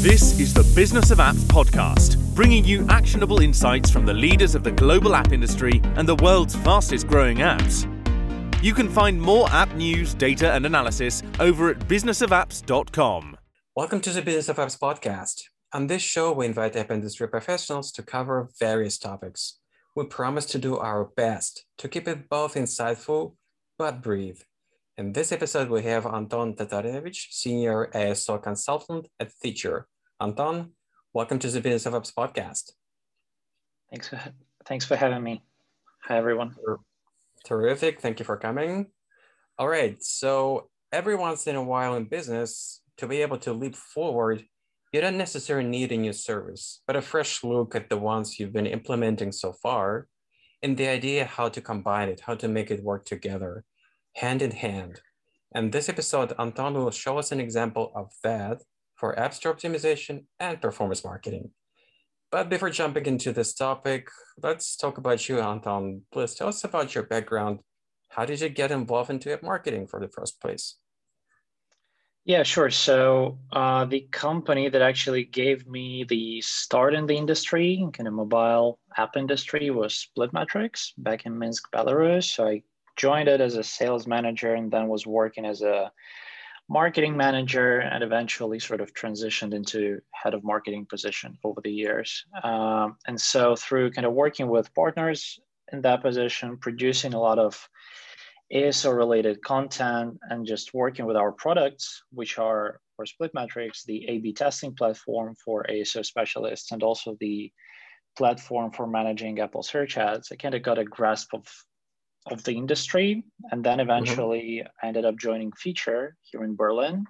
This is the Business of Apps podcast, bringing you actionable insights from the leaders of the global app industry and the world's fastest growing apps. You can find more app news, data, and analysis over at businessofapps.com. Welcome to the Business of Apps podcast. On this show, we invite app industry professionals to cover various topics. We promise to do our best to keep it both insightful but brief. In this episode, we have Anton Tatarynovich, Senior ASO Consultant at Phiture. Anton, welcome to the Business of Apps podcast. Thanks for, thanks for having me. Hi, everyone. Terrific. Thank you for coming. All right. So, every once in a while in business, to be able to leap forward, you don't necessarily need a new service, but a fresh look at the ones you've been implementing so far and the idea how to combine it, how to make it work together hand in hand. And this episode, Anton will show us an example of that for App Store optimization and performance marketing. But before jumping into this topic, let's talk about you, Anton. Please tell us about your background. How did you get involved into app marketing for the first place? Yeah, sure. So uh, the company that actually gave me the start in the industry, kind of mobile app industry, was SplitMetrics back in Minsk, Belarus. So I joined it as a sales manager and then was working as a marketing manager and eventually sort of transitioned into head of marketing position over the years. Um, and so through kind of working with partners in that position, producing a lot of ASO related content and just working with our products, which are for SplitMetrics, the A-B testing platform for ASO specialists and also the platform for managing Apple search ads, I kind of got a grasp of of the industry. And then mm-hmm. eventually mm-hmm. Ended up joining Phiture here in Berlin.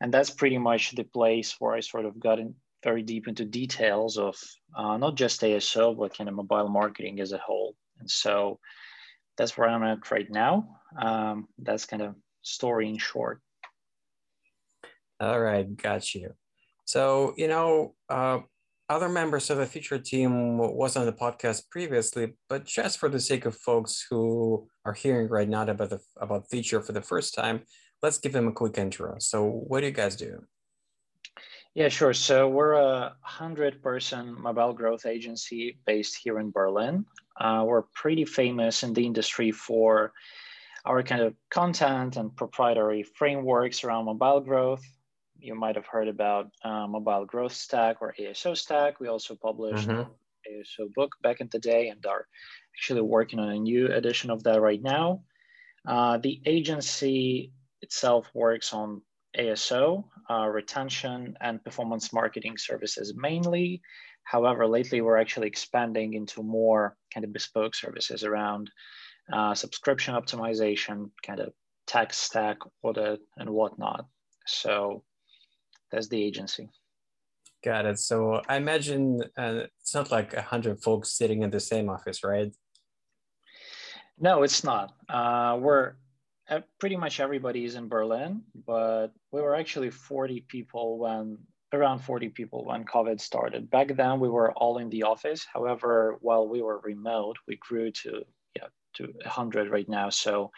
And that's pretty much the place where I sort of got in very deep into details of uh, not just ASO, but kind of mobile marketing as a whole. And so that's where I'm at right now. Um, that's kind of story in short. All right, got you. So, you know, uh, other members of the Phiture team was on the podcast previously, but just for the sake of folks who are hearing right now about the about Phiture for the first time, let's give them a quick intro. So, what do you guys do? Yeah, sure. So we're a hundred person mobile growth agency based here in Berlin. Uh, we're pretty famous in the industry for our kind of content and proprietary frameworks around mobile growth you might have heard about uh, Mobile Growth Stack or ASO Stack. We also published mm-hmm. ASO book back in the day and are actually working on a new edition of that right now. Uh, the agency itself works on ASO, uh, retention, and performance marketing services mainly. However, lately we're actually expanding into more kind of bespoke services around uh, subscription optimization, kind of tech stack audit, and whatnot. So that's the agency. Got it. So I imagine uh, it's not like a hundred folks sitting in the same office, right? No, it's not. Uh, we're uh, pretty much everybody is in Berlin, but we were actually 40 people when around 40 people when COVID started. Back then, we were all in the office. However, while we were remote, we grew to yeah to 100 right now. So,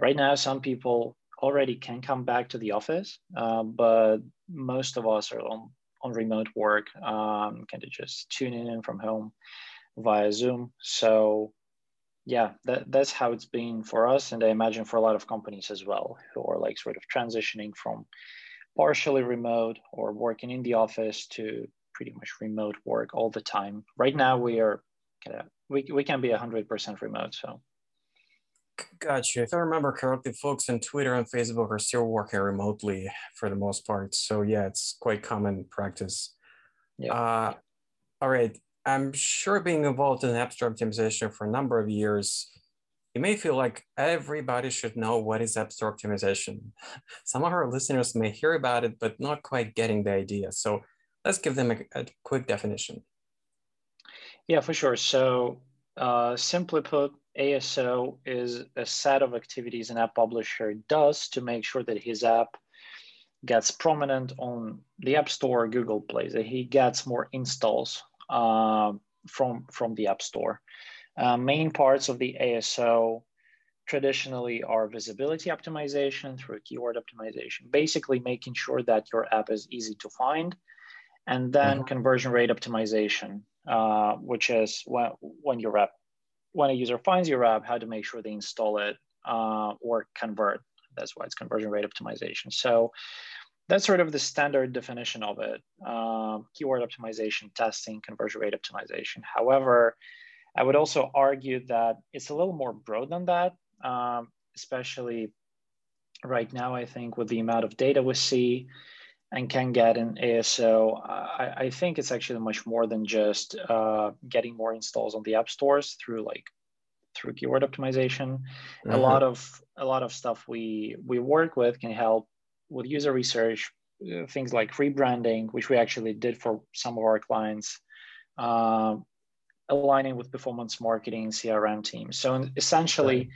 right now, some people already can come back to the office, uh, but most of us are on, on remote work, um, kind of just tuning in from home via Zoom. So yeah, that, that's how it's been for us. And I imagine for a lot of companies as well, who are like sort of transitioning from partially remote or working in the office to pretty much remote work all the time. Right now we are kind of, we, we can be 100% remote. So Gotcha. If I remember correctly, folks on Twitter and Facebook are still working remotely for the most part. So yeah, it's quite common practice. Yeah. Uh, all right. I'm sure being involved in App Store optimization for a number of years, you may feel like everybody should know what is Store optimization. Some of our listeners may hear about it, but not quite getting the idea. So let's give them a, a quick definition. Yeah, for sure. So uh, simply put, ASO is a set of activities an app publisher does to make sure that his app gets prominent on the App Store, Google Play, that he gets more installs uh, from, from the App Store. Uh, main parts of the ASO traditionally are visibility optimization through keyword optimization, basically making sure that your app is easy to find and then mm-hmm. conversion rate optimization, uh, which is when, when your app, when a user finds your app, how to make sure they install it uh, or convert. That's why it's conversion rate optimization. So that's sort of the standard definition of it. Uh, keyword optimization, testing, conversion rate optimization. However, I would also argue that it's a little more broad than that, um, especially right now, I think with the amount of data we see and can get in ASO, I, I think it's actually much more than just uh, getting more installs on the app stores through like through keyword optimization. Mm-hmm. A lot of a lot of stuff we we work with can help with user research, uh, things like rebranding, which we actually did for some of our clients, uh, aligning with performance marketing CRM teams. So essentially. Right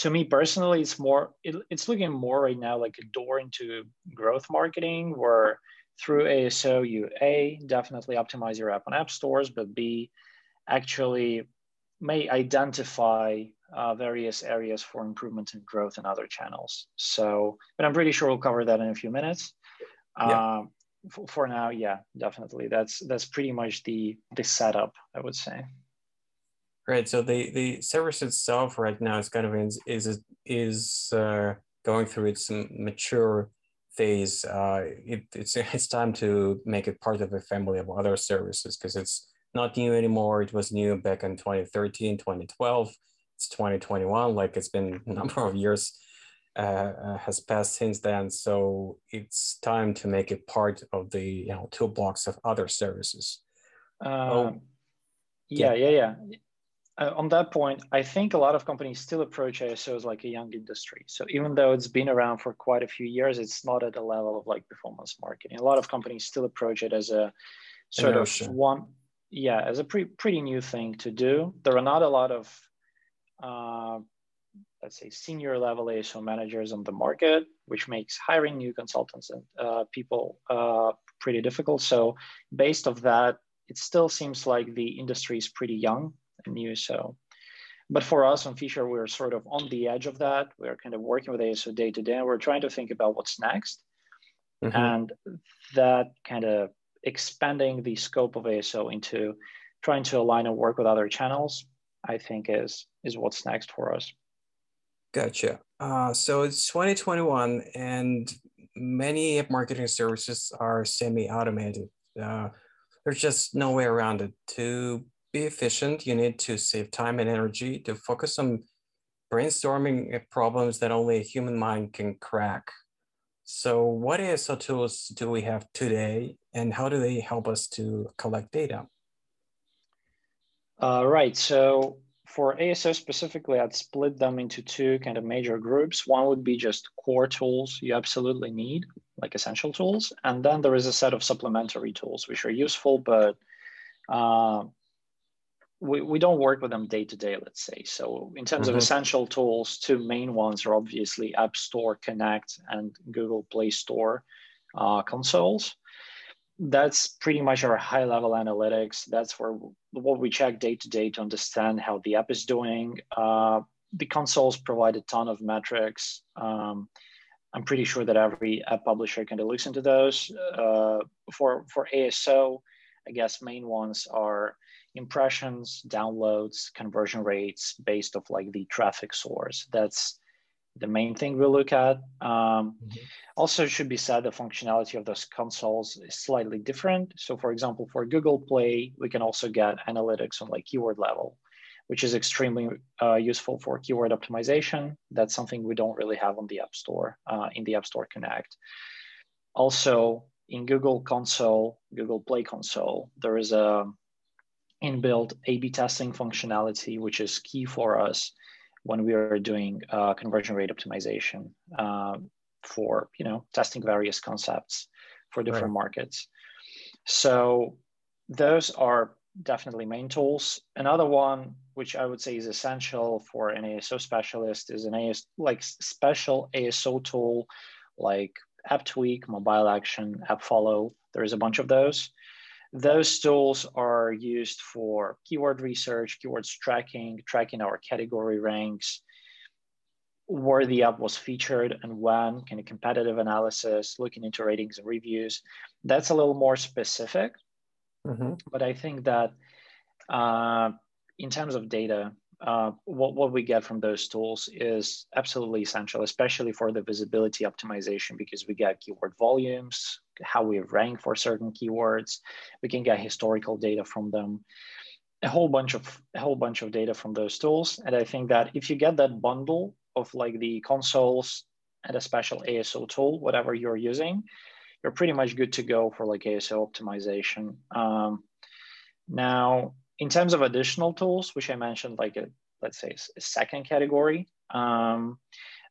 to me personally, it's more it, it's looking more right now like a door into growth marketing, where through ASO you a definitely optimize your app on app stores, but b actually may identify uh, various areas for improvement and growth in other channels. So, but I'm pretty sure we'll cover that in a few minutes. Yeah. Um, for, for now, yeah, definitely. That's that's pretty much the the setup, I would say. Right. So the the service itself right now is kind of in, is is uh, going through its mature phase. Uh, it, it's it's time to make it part of a family of other services because it's not new anymore. It was new back in 2013, 2012. It's 2021. Like it's been a number of years uh, uh, has passed since then. So it's time to make it part of the you know toolbox of other services. Um, oh, yeah, yeah, yeah. yeah uh, on that point, I think a lot of companies still approach ASO as like a young industry. So even though it's been around for quite a few years, it's not at the level of like performance marketing. A lot of companies still approach it as a sort of one, yeah, as a pre- pretty new thing to do. There are not a lot of, uh, let's say, senior level ASO managers on the market, which makes hiring new consultants and uh, people uh, pretty difficult. So based of that, it still seems like the industry is pretty young and new. So, but for us on Phiture, we're sort of on the edge of that. We're kind of working with ASO day to day. And we're trying to think about what's next. Mm-hmm. And that kind of expanding the scope of ASO into trying to align and work with other channels, I think is is what's next for us. Gotcha. Uh, so it's 2021, and many marketing services are semi-automated. Uh, there's just no way around it. To be efficient, you need to save time and energy to focus on brainstorming problems that only a human mind can crack. So what ASO tools do we have today and how do they help us to collect data? Uh, right, so for ASO specifically, I'd split them into two kind of major groups. One would be just core tools you absolutely need, like essential tools. And then there is a set of supplementary tools, which are useful, but uh, we, we don't work with them day to day, let's say. So in terms mm-hmm. of essential tools, two main ones are obviously App Store Connect and Google Play Store uh, consoles. That's pretty much our high level analytics. That's where what we check day to day to understand how the app is doing. Uh, the consoles provide a ton of metrics. Um, I'm pretty sure that every app publisher can look into those. Uh, for for ASO, I guess main ones are impressions, downloads, conversion rates based off like the traffic source. That's the main thing we look at. Um, mm-hmm. Also, should be said the functionality of those consoles is slightly different. So, for example, for Google Play, we can also get analytics on like keyword level, which is extremely uh, useful for keyword optimization. That's something we don't really have on the App Store uh, in the App Store Connect. Also, in Google Console, Google Play Console, there is a inbuilt A/B testing functionality, which is key for us when we are doing uh, conversion rate optimization uh, for you know testing various concepts for different right. markets. So those are definitely main tools. Another one, which I would say is essential for an ASO specialist, is an AS like special ASO tool like AppTweak, Mobile Action, AppFollow. There's a bunch of those. Those tools are used for keyword research, keywords tracking, tracking our category ranks. where the app was featured and when, kind of competitive analysis, looking into ratings and reviews. That's a little more specific. Mm-hmm. But I think that uh, in terms of data, uh, what, what we get from those tools is absolutely essential, especially for the visibility optimization, because we get keyword volumes, how we rank for certain keywords. We can get historical data from them, a whole bunch of a whole bunch of data from those tools. And I think that if you get that bundle of like the consoles and a special ASO tool, whatever you're using, you're pretty much good to go for like ASO optimization. Um, now, in terms of additional tools, which I mentioned, like a, let's say a second category, um,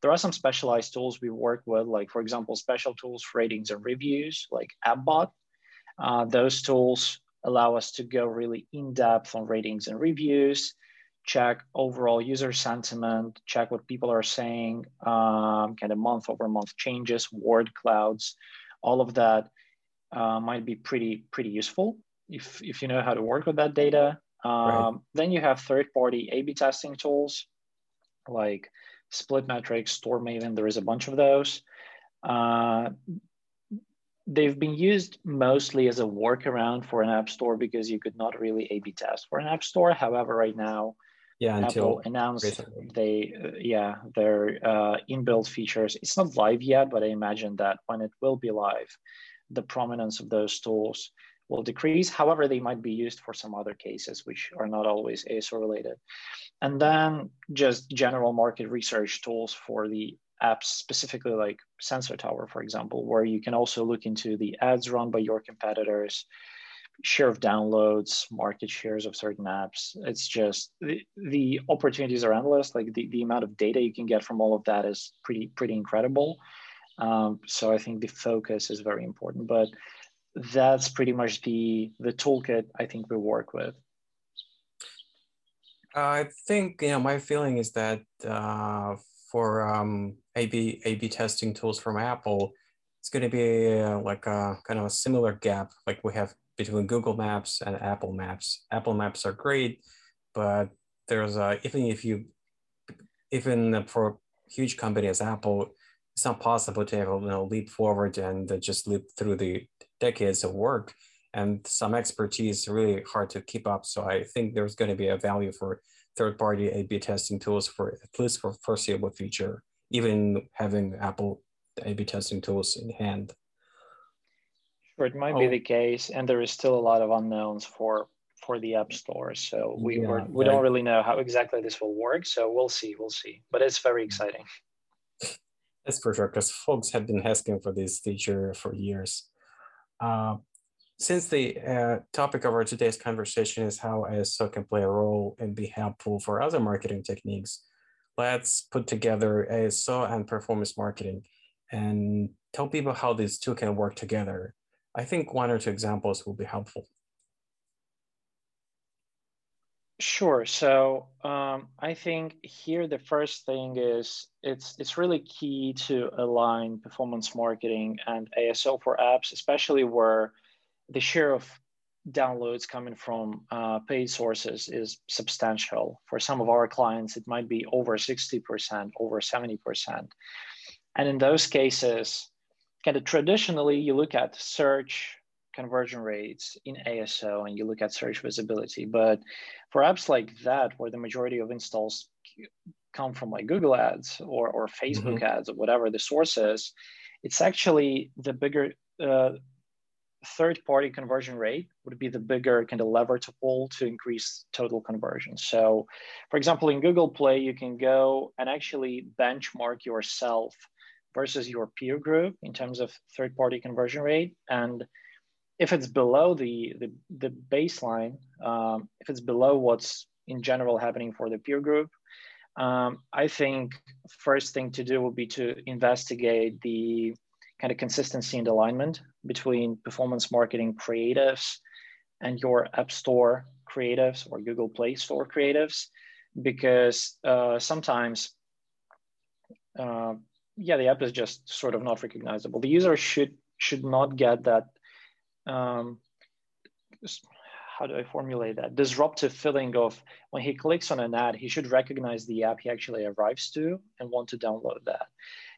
there are some specialized tools we work with, like for example, special tools for ratings and reviews, like AppBot. Uh, those tools allow us to go really in depth on ratings and reviews, check overall user sentiment, check what people are saying, um, kind of month over month changes, word clouds, all of that uh, might be pretty pretty useful if, if you know how to work with that data. Um, right. Then you have third-party A/B testing tools like SplitMetrics, StoreMaven. There is a bunch of those. Uh, they've been used mostly as a workaround for an app store because you could not really A/B test for an app store. However, right now, yeah, Apple announced recently. they uh, yeah their uh, inbuilt features. It's not live yet, but I imagine that when it will be live, the prominence of those tools will decrease. However, they might be used for some other cases which are not always ASO related. And then just general market research tools for the apps, specifically like Sensor Tower, for example, where you can also look into the ads run by your competitors, share of downloads, market shares of certain apps. It's just the, the opportunities are endless. Like the, the amount of data you can get from all of that is pretty, pretty incredible. Um, so I think the focus is very important. But that's pretty much the the toolkit I think we work with. I think you know my feeling is that uh, for um, A/B A/B testing tools from Apple, it's going to be uh, like a kind of a similar gap like we have between Google Maps and Apple Maps. Apple Maps are great, but there's a, even if you even for a huge company as Apple, it's not possible to have, you know, leap forward and just leap through the decades of work and some expertise really hard to keep up. So I think there's going to be a value for third-party A/B testing tools for at least for foreseeable future, even having Apple A/B testing tools in hand. Sure, it might oh. be the case, and there is still a lot of unknowns for for the app store. So we yeah, we don't really know how exactly this will work. So we'll see, we'll see. But it's very exciting. That's for sure, because folks have been asking for this feature for years. Uh, since the uh, topic of our today's conversation is how ASO can play a role and be helpful for other marketing techniques, let's put together ASO and performance marketing and tell people how these two can work together. I think one or two examples will be helpful. Sure. So um, I think here the first thing is it's it's really key to align performance marketing and ASO for apps, especially where the share of downloads coming from uh, paid sources is substantial. For some of our clients, it might be over 60%, over 70%. And in those cases, kind of traditionally, you look at search conversion rates in ASO and you look at search visibility. But for apps like that, where the majority of installs come from like Google ads or, or Facebook mm-hmm. ads or whatever the source is, it's actually the bigger uh, third party conversion rate would be the bigger kind of lever to pull to increase total conversion. So, for example, in Google Play, you can go and actually benchmark yourself versus your peer group in terms of third party conversion rate. And if it's below the the, the baseline, um, if it's below what's in general happening for the peer group, um, I think first thing to do would be to investigate the kind of consistency and alignment between performance marketing creatives and your App Store creatives or Google Play Store creatives, because uh, sometimes, uh, yeah, the app is just sort of not recognizable. The user should should not get that um, how do I formulate that? Disruptive feeling of when he clicks on an ad, he should recognize the app he actually arrives to and want to download that.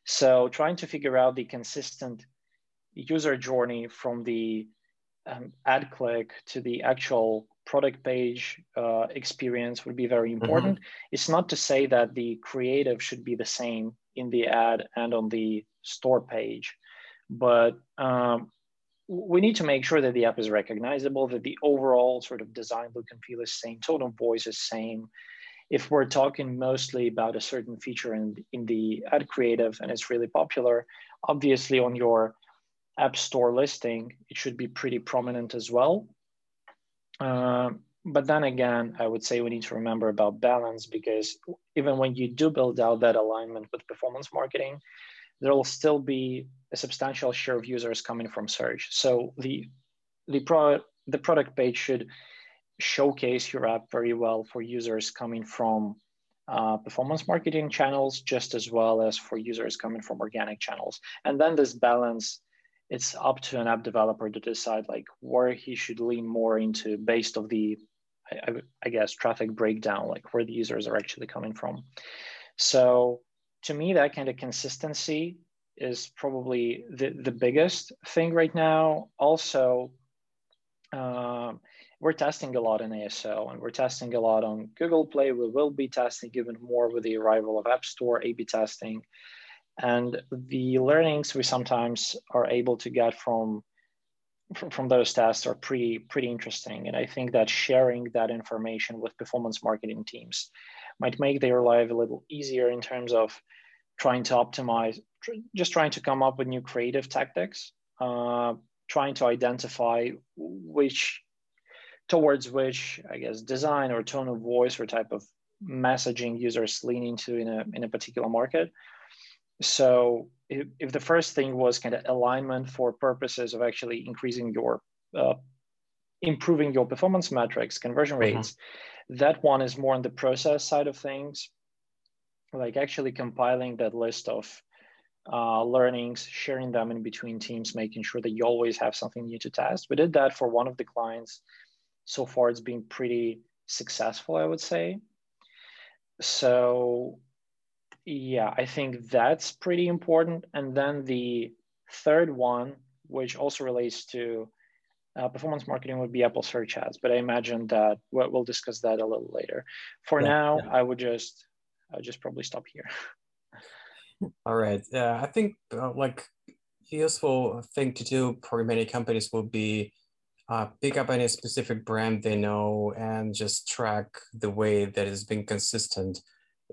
So trying to figure out the consistent user journey from the um, ad click to the actual product page uh, experience would be very mm-hmm. important. Mm-hmm. It's not to say that the creative should be the same in the ad and on the store page, but um, we need to make sure that the app is recognizable, that the overall sort of design look and feel is same, tone of voice is same. If we're talking mostly about a certain feature in, in the ad creative and it's really popular, obviously on your app store listing, it should be pretty prominent as well. Uh, but then again, I would say we need to remember about balance because even when you do build out that alignment with performance marketing, there will still be a substantial share of users coming from search. So the the product the product page should showcase your app very well for users coming from uh, performance marketing channels, just as well as for users coming from organic channels. And then this balance, it's up to an app developer to decide like where he should lean more into based of the, I, I guess, traffic breakdown, like where the users are actually coming from. So to me, that kind of consistency is probably the, the biggest thing right now. Also, um, we're testing a lot in ASO and we're testing a lot on Google Play. We will be testing even more with the arrival of App Store, A B testing. And the learnings we sometimes are able to get from from those tests are pretty pretty interesting and i think that sharing that information with performance marketing teams might make their life a little easier in terms of trying to optimize just trying to come up with new creative tactics, uh, trying to identify which towards which I guess design or tone of voice or type of messaging users lean into in a in a particular market. So if, if the first thing was kind of alignment for purposes of actually increasing your uh, improving your performance metrics, conversion mm-hmm. rates, mm-hmm. that one is more on the process side of things, like actually compiling that list of uh, learnings, sharing them in between teams, making sure that you always have something new to test. We did that for one of the clients. So far, it's been pretty successful, I would say. So, yeah, I think that's pretty important. And then the third one, which also relates to uh, performance marketing, would be Apple Search Ads. But I imagine that we'll, discuss that a little later. For yeah, now, yeah. I would just, I'll just probably stop here. All right. Yeah, I think uh, like useful thing to do for many companies will be uh, pick up any specific brand they know and just track the way that has been consistent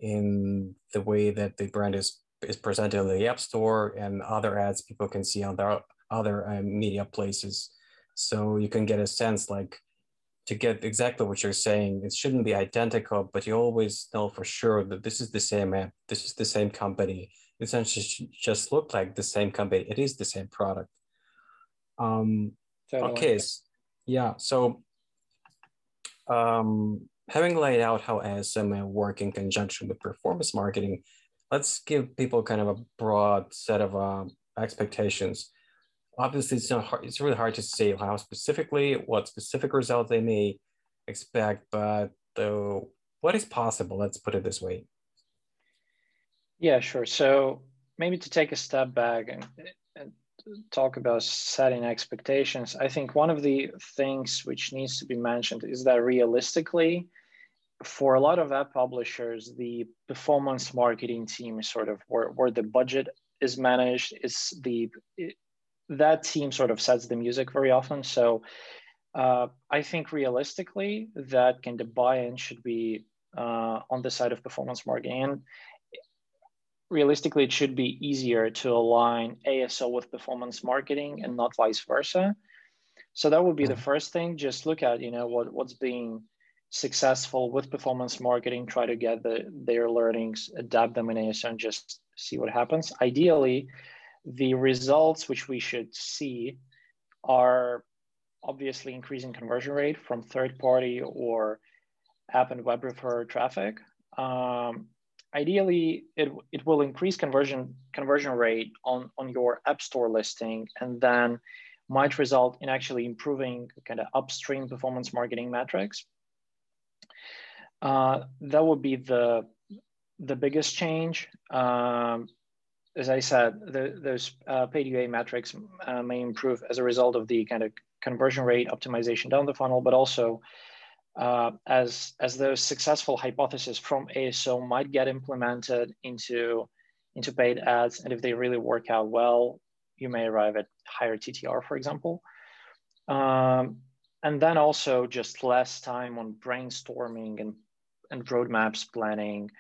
in the way that the brand is is presented in the app store and other ads people can see on their other uh, media places. So you can get a sense like to get exactly what you're saying it shouldn't be identical but you always know for sure that this is the same app this is the same company. Essentially just look like the same company it is the same product. Um totally. okay yeah so um having laid out how asm work in conjunction with performance marketing let's give people kind of a broad set of uh, expectations. Obviously it's not hard, it's really hard to say how specifically what specific results they may expect but though what is possible? Let's put it this way. Yeah sure. So maybe to take a step back and, and talk about setting expectations i think one of the things which needs to be mentioned is that realistically for a lot of app publishers the performance marketing team is sort of where, where the budget is managed is the that team sort of sets the music very often. So uh, I think realistically that kind of buy-in should be uh, on the side of performance marketing. And realistically, it should be easier to align ASO with performance marketing and not vice versa. So that would be the mm-hmm. first thing. Just look at you know what what's being successful with performance marketing. Try to get the their learnings, adapt them in ASO, and just see what happens. Ideally, the results which we should see are obviously increasing conversion rate from third party or app and web referrer traffic. Um, ideally, it, it will increase conversion conversion rate on, on your app store listing. And then might result in actually improving kind of upstream performance marketing metrics. Uh, that would be the the biggest change. Um, as I said, the, those uh, paid UA metrics uh, may improve as a result of the kind of conversion rate optimization down the funnel, but also uh, as as those successful hypotheses from ASO might get implemented into into paid ads, and if they really work out well, you may arrive at higher TTR, for example. Um, and then also just less time on brainstorming and, and roadmaps planning.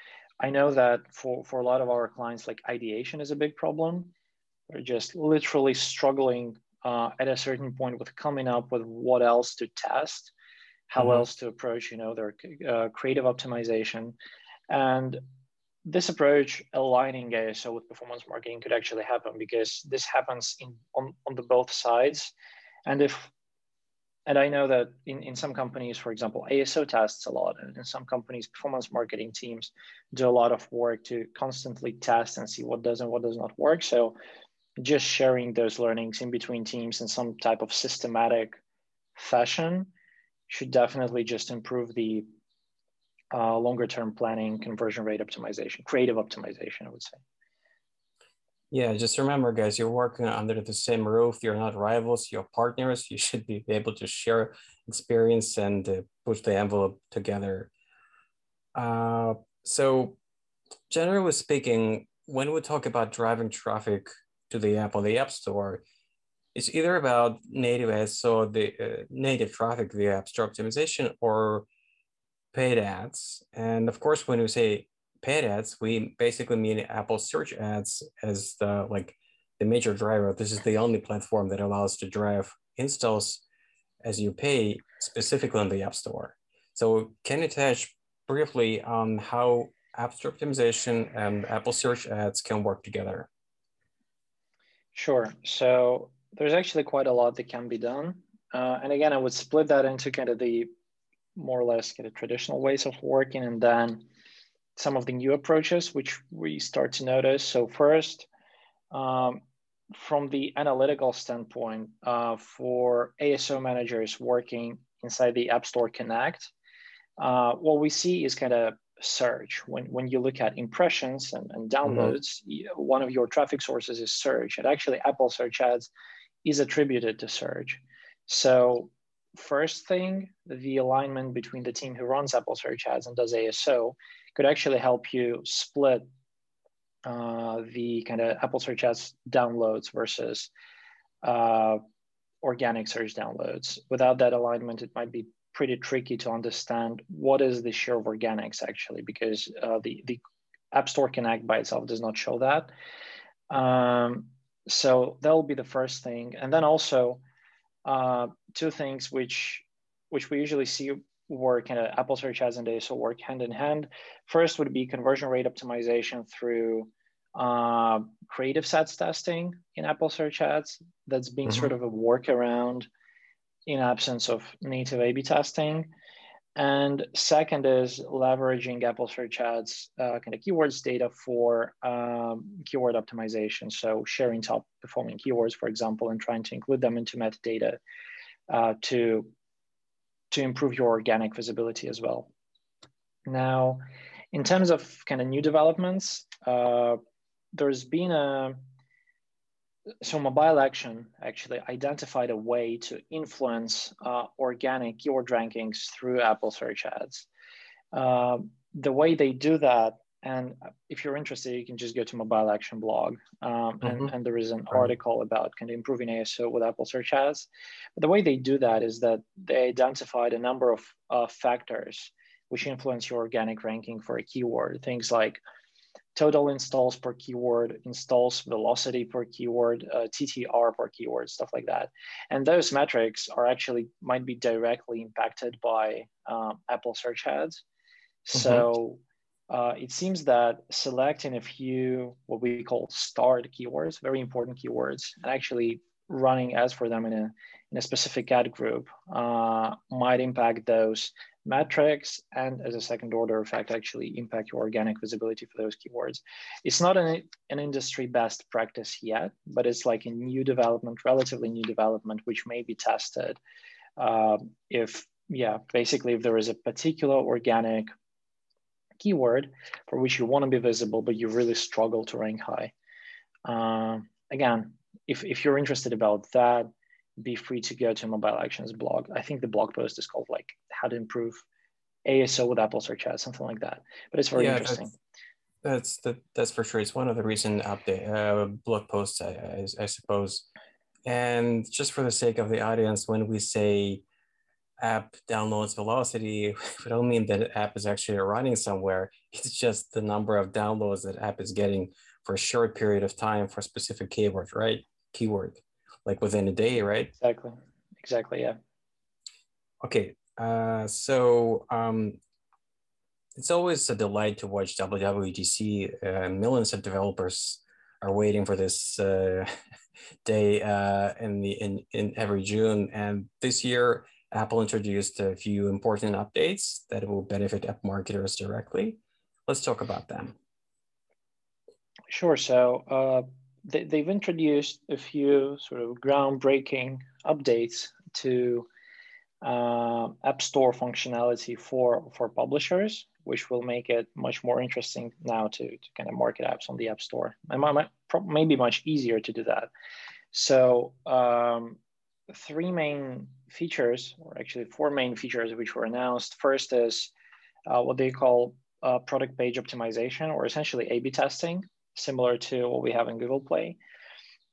I know that for, for a lot of our clients, like ideation is a big problem. They're just literally struggling uh, at a certain point with coming up with what else to test, how mm-hmm. else to approach, you know, their uh, creative optimization. And this approach aligning ASO with performance marketing could actually happen because this happens in on, on the both sides. And if and I know that in, in some companies, for example, ASO tests a lot, and in some companies, performance marketing teams do a lot of work to constantly test and see what does and what does not work. So just sharing those learnings in between teams in some type of systematic fashion should definitely just improve the uh, longer term planning, conversion rate optimization, creative optimization, I would say. Yeah, just remember, guys, you're working under the same roof. You're not rivals, you're partners. You should be able to share experience and uh, push the envelope together. Uh, so, generally speaking, when we talk about driving traffic to the app on the App Store, it's either about native ads, so the uh, native traffic via App Store optimization, or paid ads. And of course, when we say paid ads, we basically mean Apple search ads as the like the major driver. This is the only platform that allows to drive installs as you pay specifically on the App Store. So can you touch briefly on how App Store optimization and Apple search ads can work together? Sure. So there's actually quite a lot that can be done. Uh, and again, I would split that into kind of the more or less kind of traditional ways of working and then some of the new approaches which we start to notice so first um, from the analytical standpoint uh, for aso managers working inside the app store connect uh, what we see is kind of search when, when you look at impressions and, and mm-hmm. downloads mm-hmm. one of your traffic sources is search and actually apple search ads is attributed to search so first thing, the alignment between the team who runs Apple Search Ads and does ASO could actually help you split uh, the kind of Apple Search Ads downloads versus uh, organic search downloads. Without that alignment, it might be pretty tricky to understand what is the share of organics actually, because uh, the, the App Store Connect by itself does not show that. Um, so that'll be the first thing. And then also, uh, two things which which we usually see work of Apple Search Ads and ASO work hand in hand. First would be conversion rate optimization through uh, creative sets testing in Apple Search Ads. That's being mm-hmm. sort of a workaround in absence of native A/B testing. And second is leveraging Apple Search Ads uh, kind of keywords data for um, keyword optimization. So sharing top performing keywords, for example, and trying to include them into metadata uh, to, to improve your organic visibility as well. Now, in terms of kind of new developments, uh, there's been a, so mobile action actually identified a way to influence uh, organic keyword rankings through Apple search ads. Uh, the way they do that, and if you're interested, you can just go to mobile action blog, um, mm-hmm. and, and, there is an article about kind of improving ASO with Apple search ads. But the way they do that is that they identified a number of uh, factors which influence your organic ranking for a keyword, things like total installs per keyword, installs velocity per keyword, uh, TTR per keyword, stuff like that. And those metrics are actually might be directly impacted by um, Apple search ads. Mm-hmm. So uh, it seems that selecting a few what we call starred keywords, very important keywords, and actually running ads for them in a in a specific ad group uh, might impact those metrics and as a second order effect actually impact your organic visibility for those keywords. It's not an, an industry best practice yet but it's like a new development relatively new development which may be tested uh, if yeah basically if there is a particular organic keyword for which you want to be visible but you really struggle to rank high uh, again if, if you're interested about that be free to go to Mobile Actions blog. I think the blog post is called like how to improve ASO with Apple Search Ads, something like that. But it's very yeah, interesting. That's that's, that's for sure. It's one of the recent update uh, blog posts, I, I, I suppose. And just for the sake of the audience, when we say app downloads velocity, we don't mean that app is actually running somewhere. It's just the number of downloads that app is getting for a short period of time for a specific keyword, right? Keyword like within a day, right? Exactly. Exactly. Yeah. Okay. Uh, so um, it's always a delight to watch WWDC. Uh, millions of developers are waiting for this uh, day uh, in the in, in every June. And this year, Apple introduced a few important updates that will benefit app marketers directly. Let's talk about them. Sure. So uh, they, have introduced a few sort of groundbreaking updates to uh, App Store functionality for, for publishers, which will make it much more interesting now to, to kind of market apps on the App Store. And maybe much easier to do that. So, um, three main features, or actually four main features, which were announced. First is uh, what they call uh, product page optimization, or essentially A B testing similar to what we have in Google Play.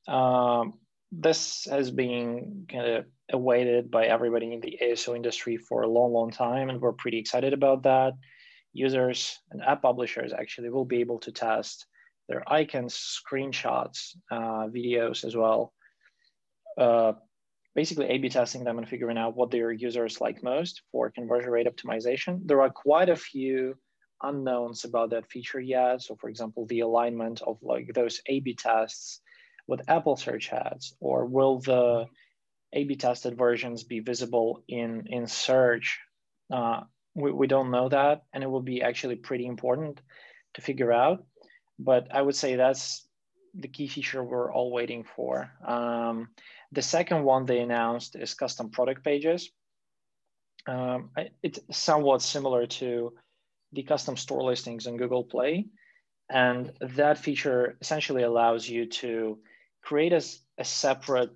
Um, this has been kind of awaited by everybody in the ASO industry for a long, long time, and we're pretty excited about that. Users and app publishers actually will be able to test their icons, screenshots, uh, videos as well. Uh, basically, A/B testing them and figuring out what their users like most for conversion rate optimization. There are quite a few unknowns about that feature yet. So for example, the alignment of like those A-B tests with Apple search ads, or will the A-B tested versions be visible in, in search? Uh, we, we don't know that, and it will be actually pretty important to figure out. But I would say that's the key feature we're all waiting for. Um, the second one they announced is custom product pages. Um, it's somewhat similar to the custom store listings in Google Play. And that feature essentially allows you to create a, a separate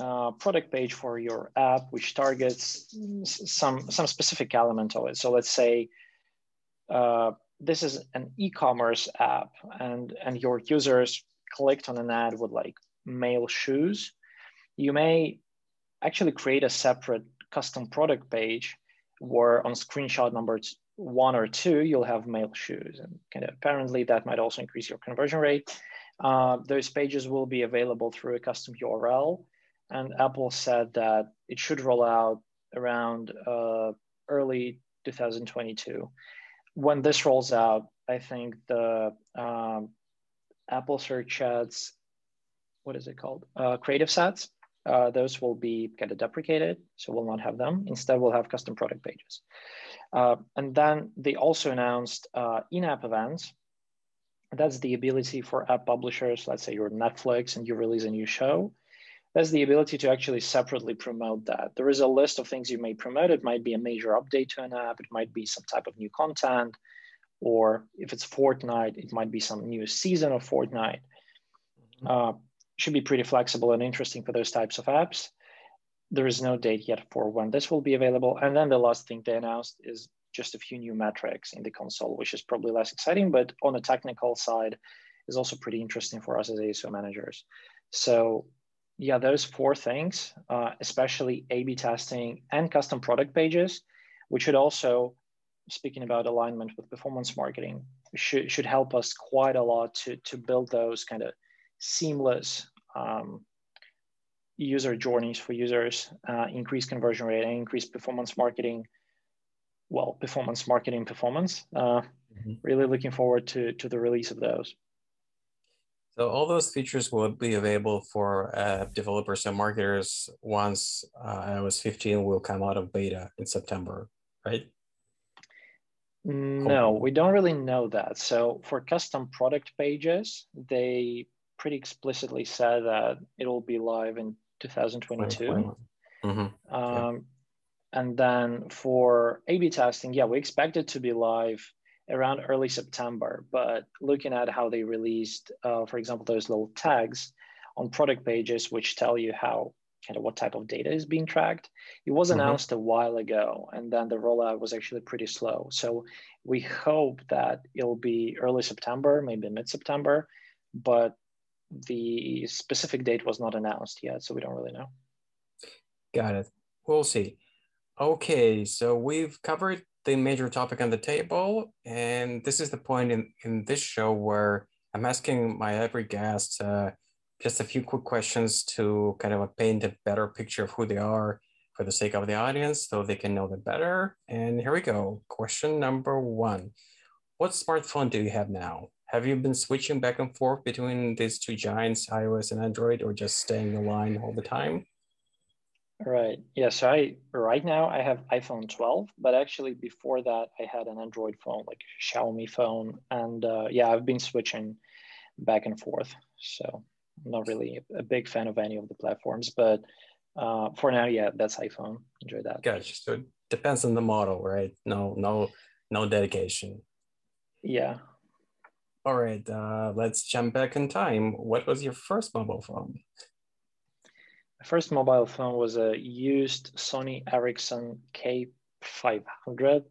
uh, product page for your app, which targets some, some specific element of it. So let's say uh, this is an e-commerce app and, and your users clicked on an ad with like male shoes. You may actually create a separate custom product page where on screenshot number one or two, you'll have male shoes. And kind of apparently that might also increase your conversion rate. Uh, those pages will be available through a custom URL. And Apple said that it should roll out around uh, early 2022. When this rolls out, I think the um, Apple search ads, what is it called? Uh, creative sets, uh, those will be kind of deprecated. So we'll not have them. Instead, we'll have custom product pages. Uh, and then they also announced uh, in-app events. That's the ability for app publishers, let's say you're Netflix and you release a new show. That's the ability to actually separately promote that. There is a list of things you may promote. It might be a major update to an app. It might be some type of new content. Or if it's Fortnite, it might be some new season of Fortnite. Mm-hmm. Uh, should be pretty flexible and interesting for those types of apps there is no date yet for when this will be available. And then the last thing they announced is just a few new metrics in the console, which is probably less exciting, but on the technical side is also pretty interesting for us as ASO managers. So yeah, those four things, uh, especially A-B testing and custom product pages, which should also, speaking about alignment with performance marketing, should, should help us quite a lot to, to build those kind of seamless um, user journeys for users, uh, increase conversion rate, and increase performance marketing. Well, performance marketing performance. Uh, mm-hmm. Really looking forward to to the release of those. So all those features will be available for uh, developers and marketers once uh, iOS 15 will come out of beta in September, right? No, we don't really know that. So for custom product pages, they pretty explicitly said that it will be live in 2022. Mm-hmm. Um, yeah. And then for A/B testing, yeah, we expect it to be live around early September. But looking at how they released, uh, for example, those little tags on product pages, which tell you how kind of what type of data is being tracked, it was mm-hmm. announced a while ago, and then the rollout was actually pretty slow. So we hope that it'll be early September, maybe mid September, but the specific date was not announced yet, so we don't really know. Got it. We'll see. Okay, so we've covered the major topic on the table, and this is the point in, in this show where I'm asking my every guest uh, just a few quick questions to kind of paint a better picture of who they are for the sake of the audience so they can know them better. And here we go. Question number one What smartphone do you have now? Have you been switching back and forth between these two giants, iOS and Android, or just staying in line all the time? Right. Yeah. So I right now I have iPhone 12, but actually before that I had an Android phone, like Xiaomi phone, and uh, yeah, I've been switching back and forth. So I'm not really a big fan of any of the platforms, but uh, for now, yeah, that's iPhone. Enjoy that. Gotcha. So it depends on the model, right? No, no, no dedication. Yeah. All right. Uh, let's jump back in time. What was your first mobile phone? My first mobile phone was a used Sony Ericsson K500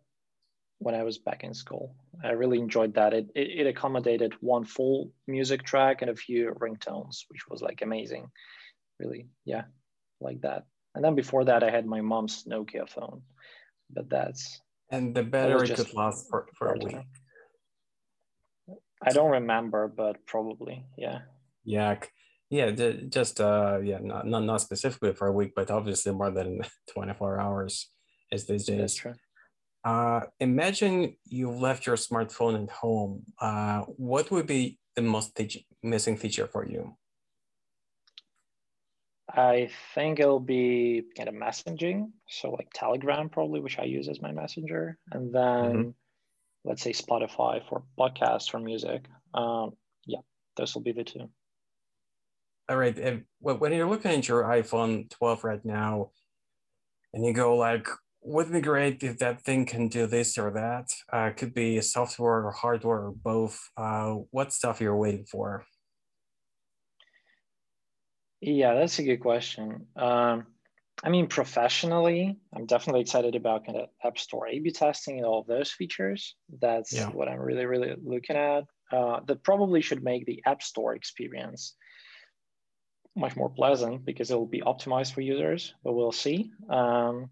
when I was back in school. I really enjoyed that. It, it, it, accommodated one full music track and a few ringtones, which was like amazing. Really, yeah, like that. And then before that, I had my mom's Nokia phone, but that's. And the battery could last for, for a week. I don't remember, but probably, yeah. Yeah, yeah, just uh, yeah, not, not not specifically for a week, but obviously more than twenty four hours is these days. That's true. Uh, imagine you left your smartphone at home. Uh, what would be the most missing feature for you? I think it'll be kind of messaging. So like Telegram probably, which I use as my messenger. And then mm-hmm. Let's say Spotify for podcasts or music. Um, yeah, those will be the two. All right. And when you're looking at your iPhone 12 right now, and you go like, "Wouldn't be great if that thing can do this or that. Uh, could be software or hardware or both. Uh, what stuff you're waiting for? Yeah, that's a good question. Um, I mean, professionally, I'm definitely excited about kind of App Store A/B testing and all of those features. That's yeah. what I'm really, really looking at. Uh, that probably should make the App Store experience much more pleasant because it will be optimized for users. But we'll see. Um,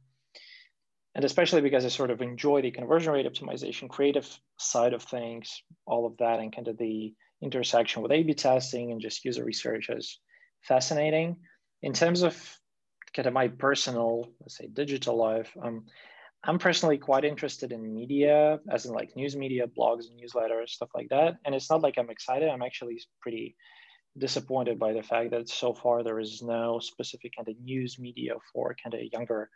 and especially because I sort of enjoy the conversion rate optimization, creative side of things, all of that, and kind of the intersection with A/B testing and just user research is fascinating. In terms of kind of my personal, let's say, digital life, um, I'm personally quite interested in media, as in like news media, blogs, newsletters, stuff like that. And it's not like I'm excited. I'm actually pretty disappointed by the fact that so far there is no specific kind of news media for kind of younger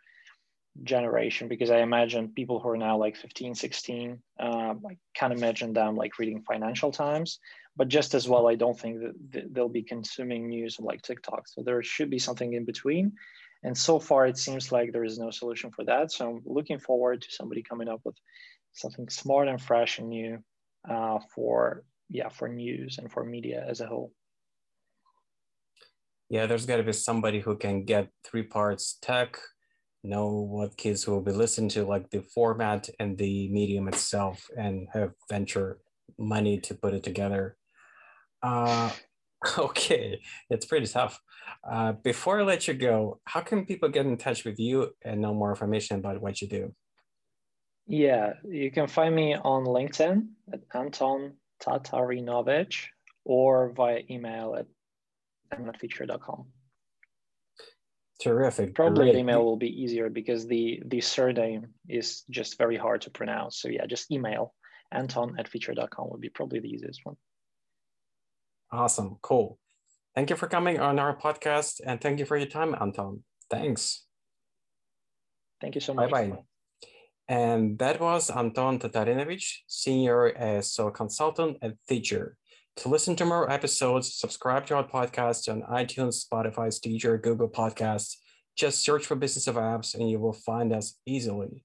generation because I imagine people who are now like 15, 16, um, I can't imagine them like reading Financial Times. But just as well, I don't think that they'll be consuming news on like TikTok. So there should be something in between. And so far, it seems like there is no solution for that. So I'm looking forward to somebody coming up with something smart and fresh and new uh, for yeah for news and for media as a whole. Yeah, there's got to be somebody who can get three parts tech, know what kids will be listening to, like the format and the medium itself, and have venture money to put it together. Uh, okay, it's pretty tough. Uh, before I let you go, how can people get in touch with you and know more information about what you do? Yeah, you can find me on LinkedIn at Anton Tatarynovich or via email at phiture.com. Terrific. Probably Great. email will be easier because the the surname is just very hard to pronounce. So yeah, just email anton at phiture.com would be probably the easiest one. Awesome. Cool. Thank you for coming on our podcast and thank you for your time, Anton. Thanks. Thank you so much. Bye bye. And that was Anton Tatarynovich, Senior uh, ASO Consultant and Phiture. To listen to more episodes, subscribe to our podcast on iTunes, Spotify, Stitcher, Google Podcasts. Just search for Business of Apps and you will find us easily.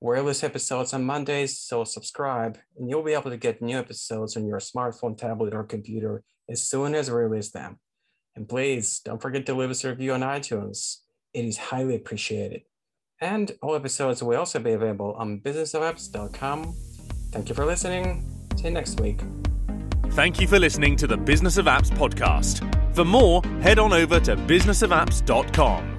We release episodes on Mondays, so subscribe and you'll be able to get new episodes on your smartphone, tablet, or computer as soon as we release them. And please don't forget to leave us a review on iTunes. It is highly appreciated. And all episodes will also be available on businessofapps.com. Thank you for listening. See you next week. Thank you for listening to the Business of Apps podcast. For more, head on over to businessofapps.com.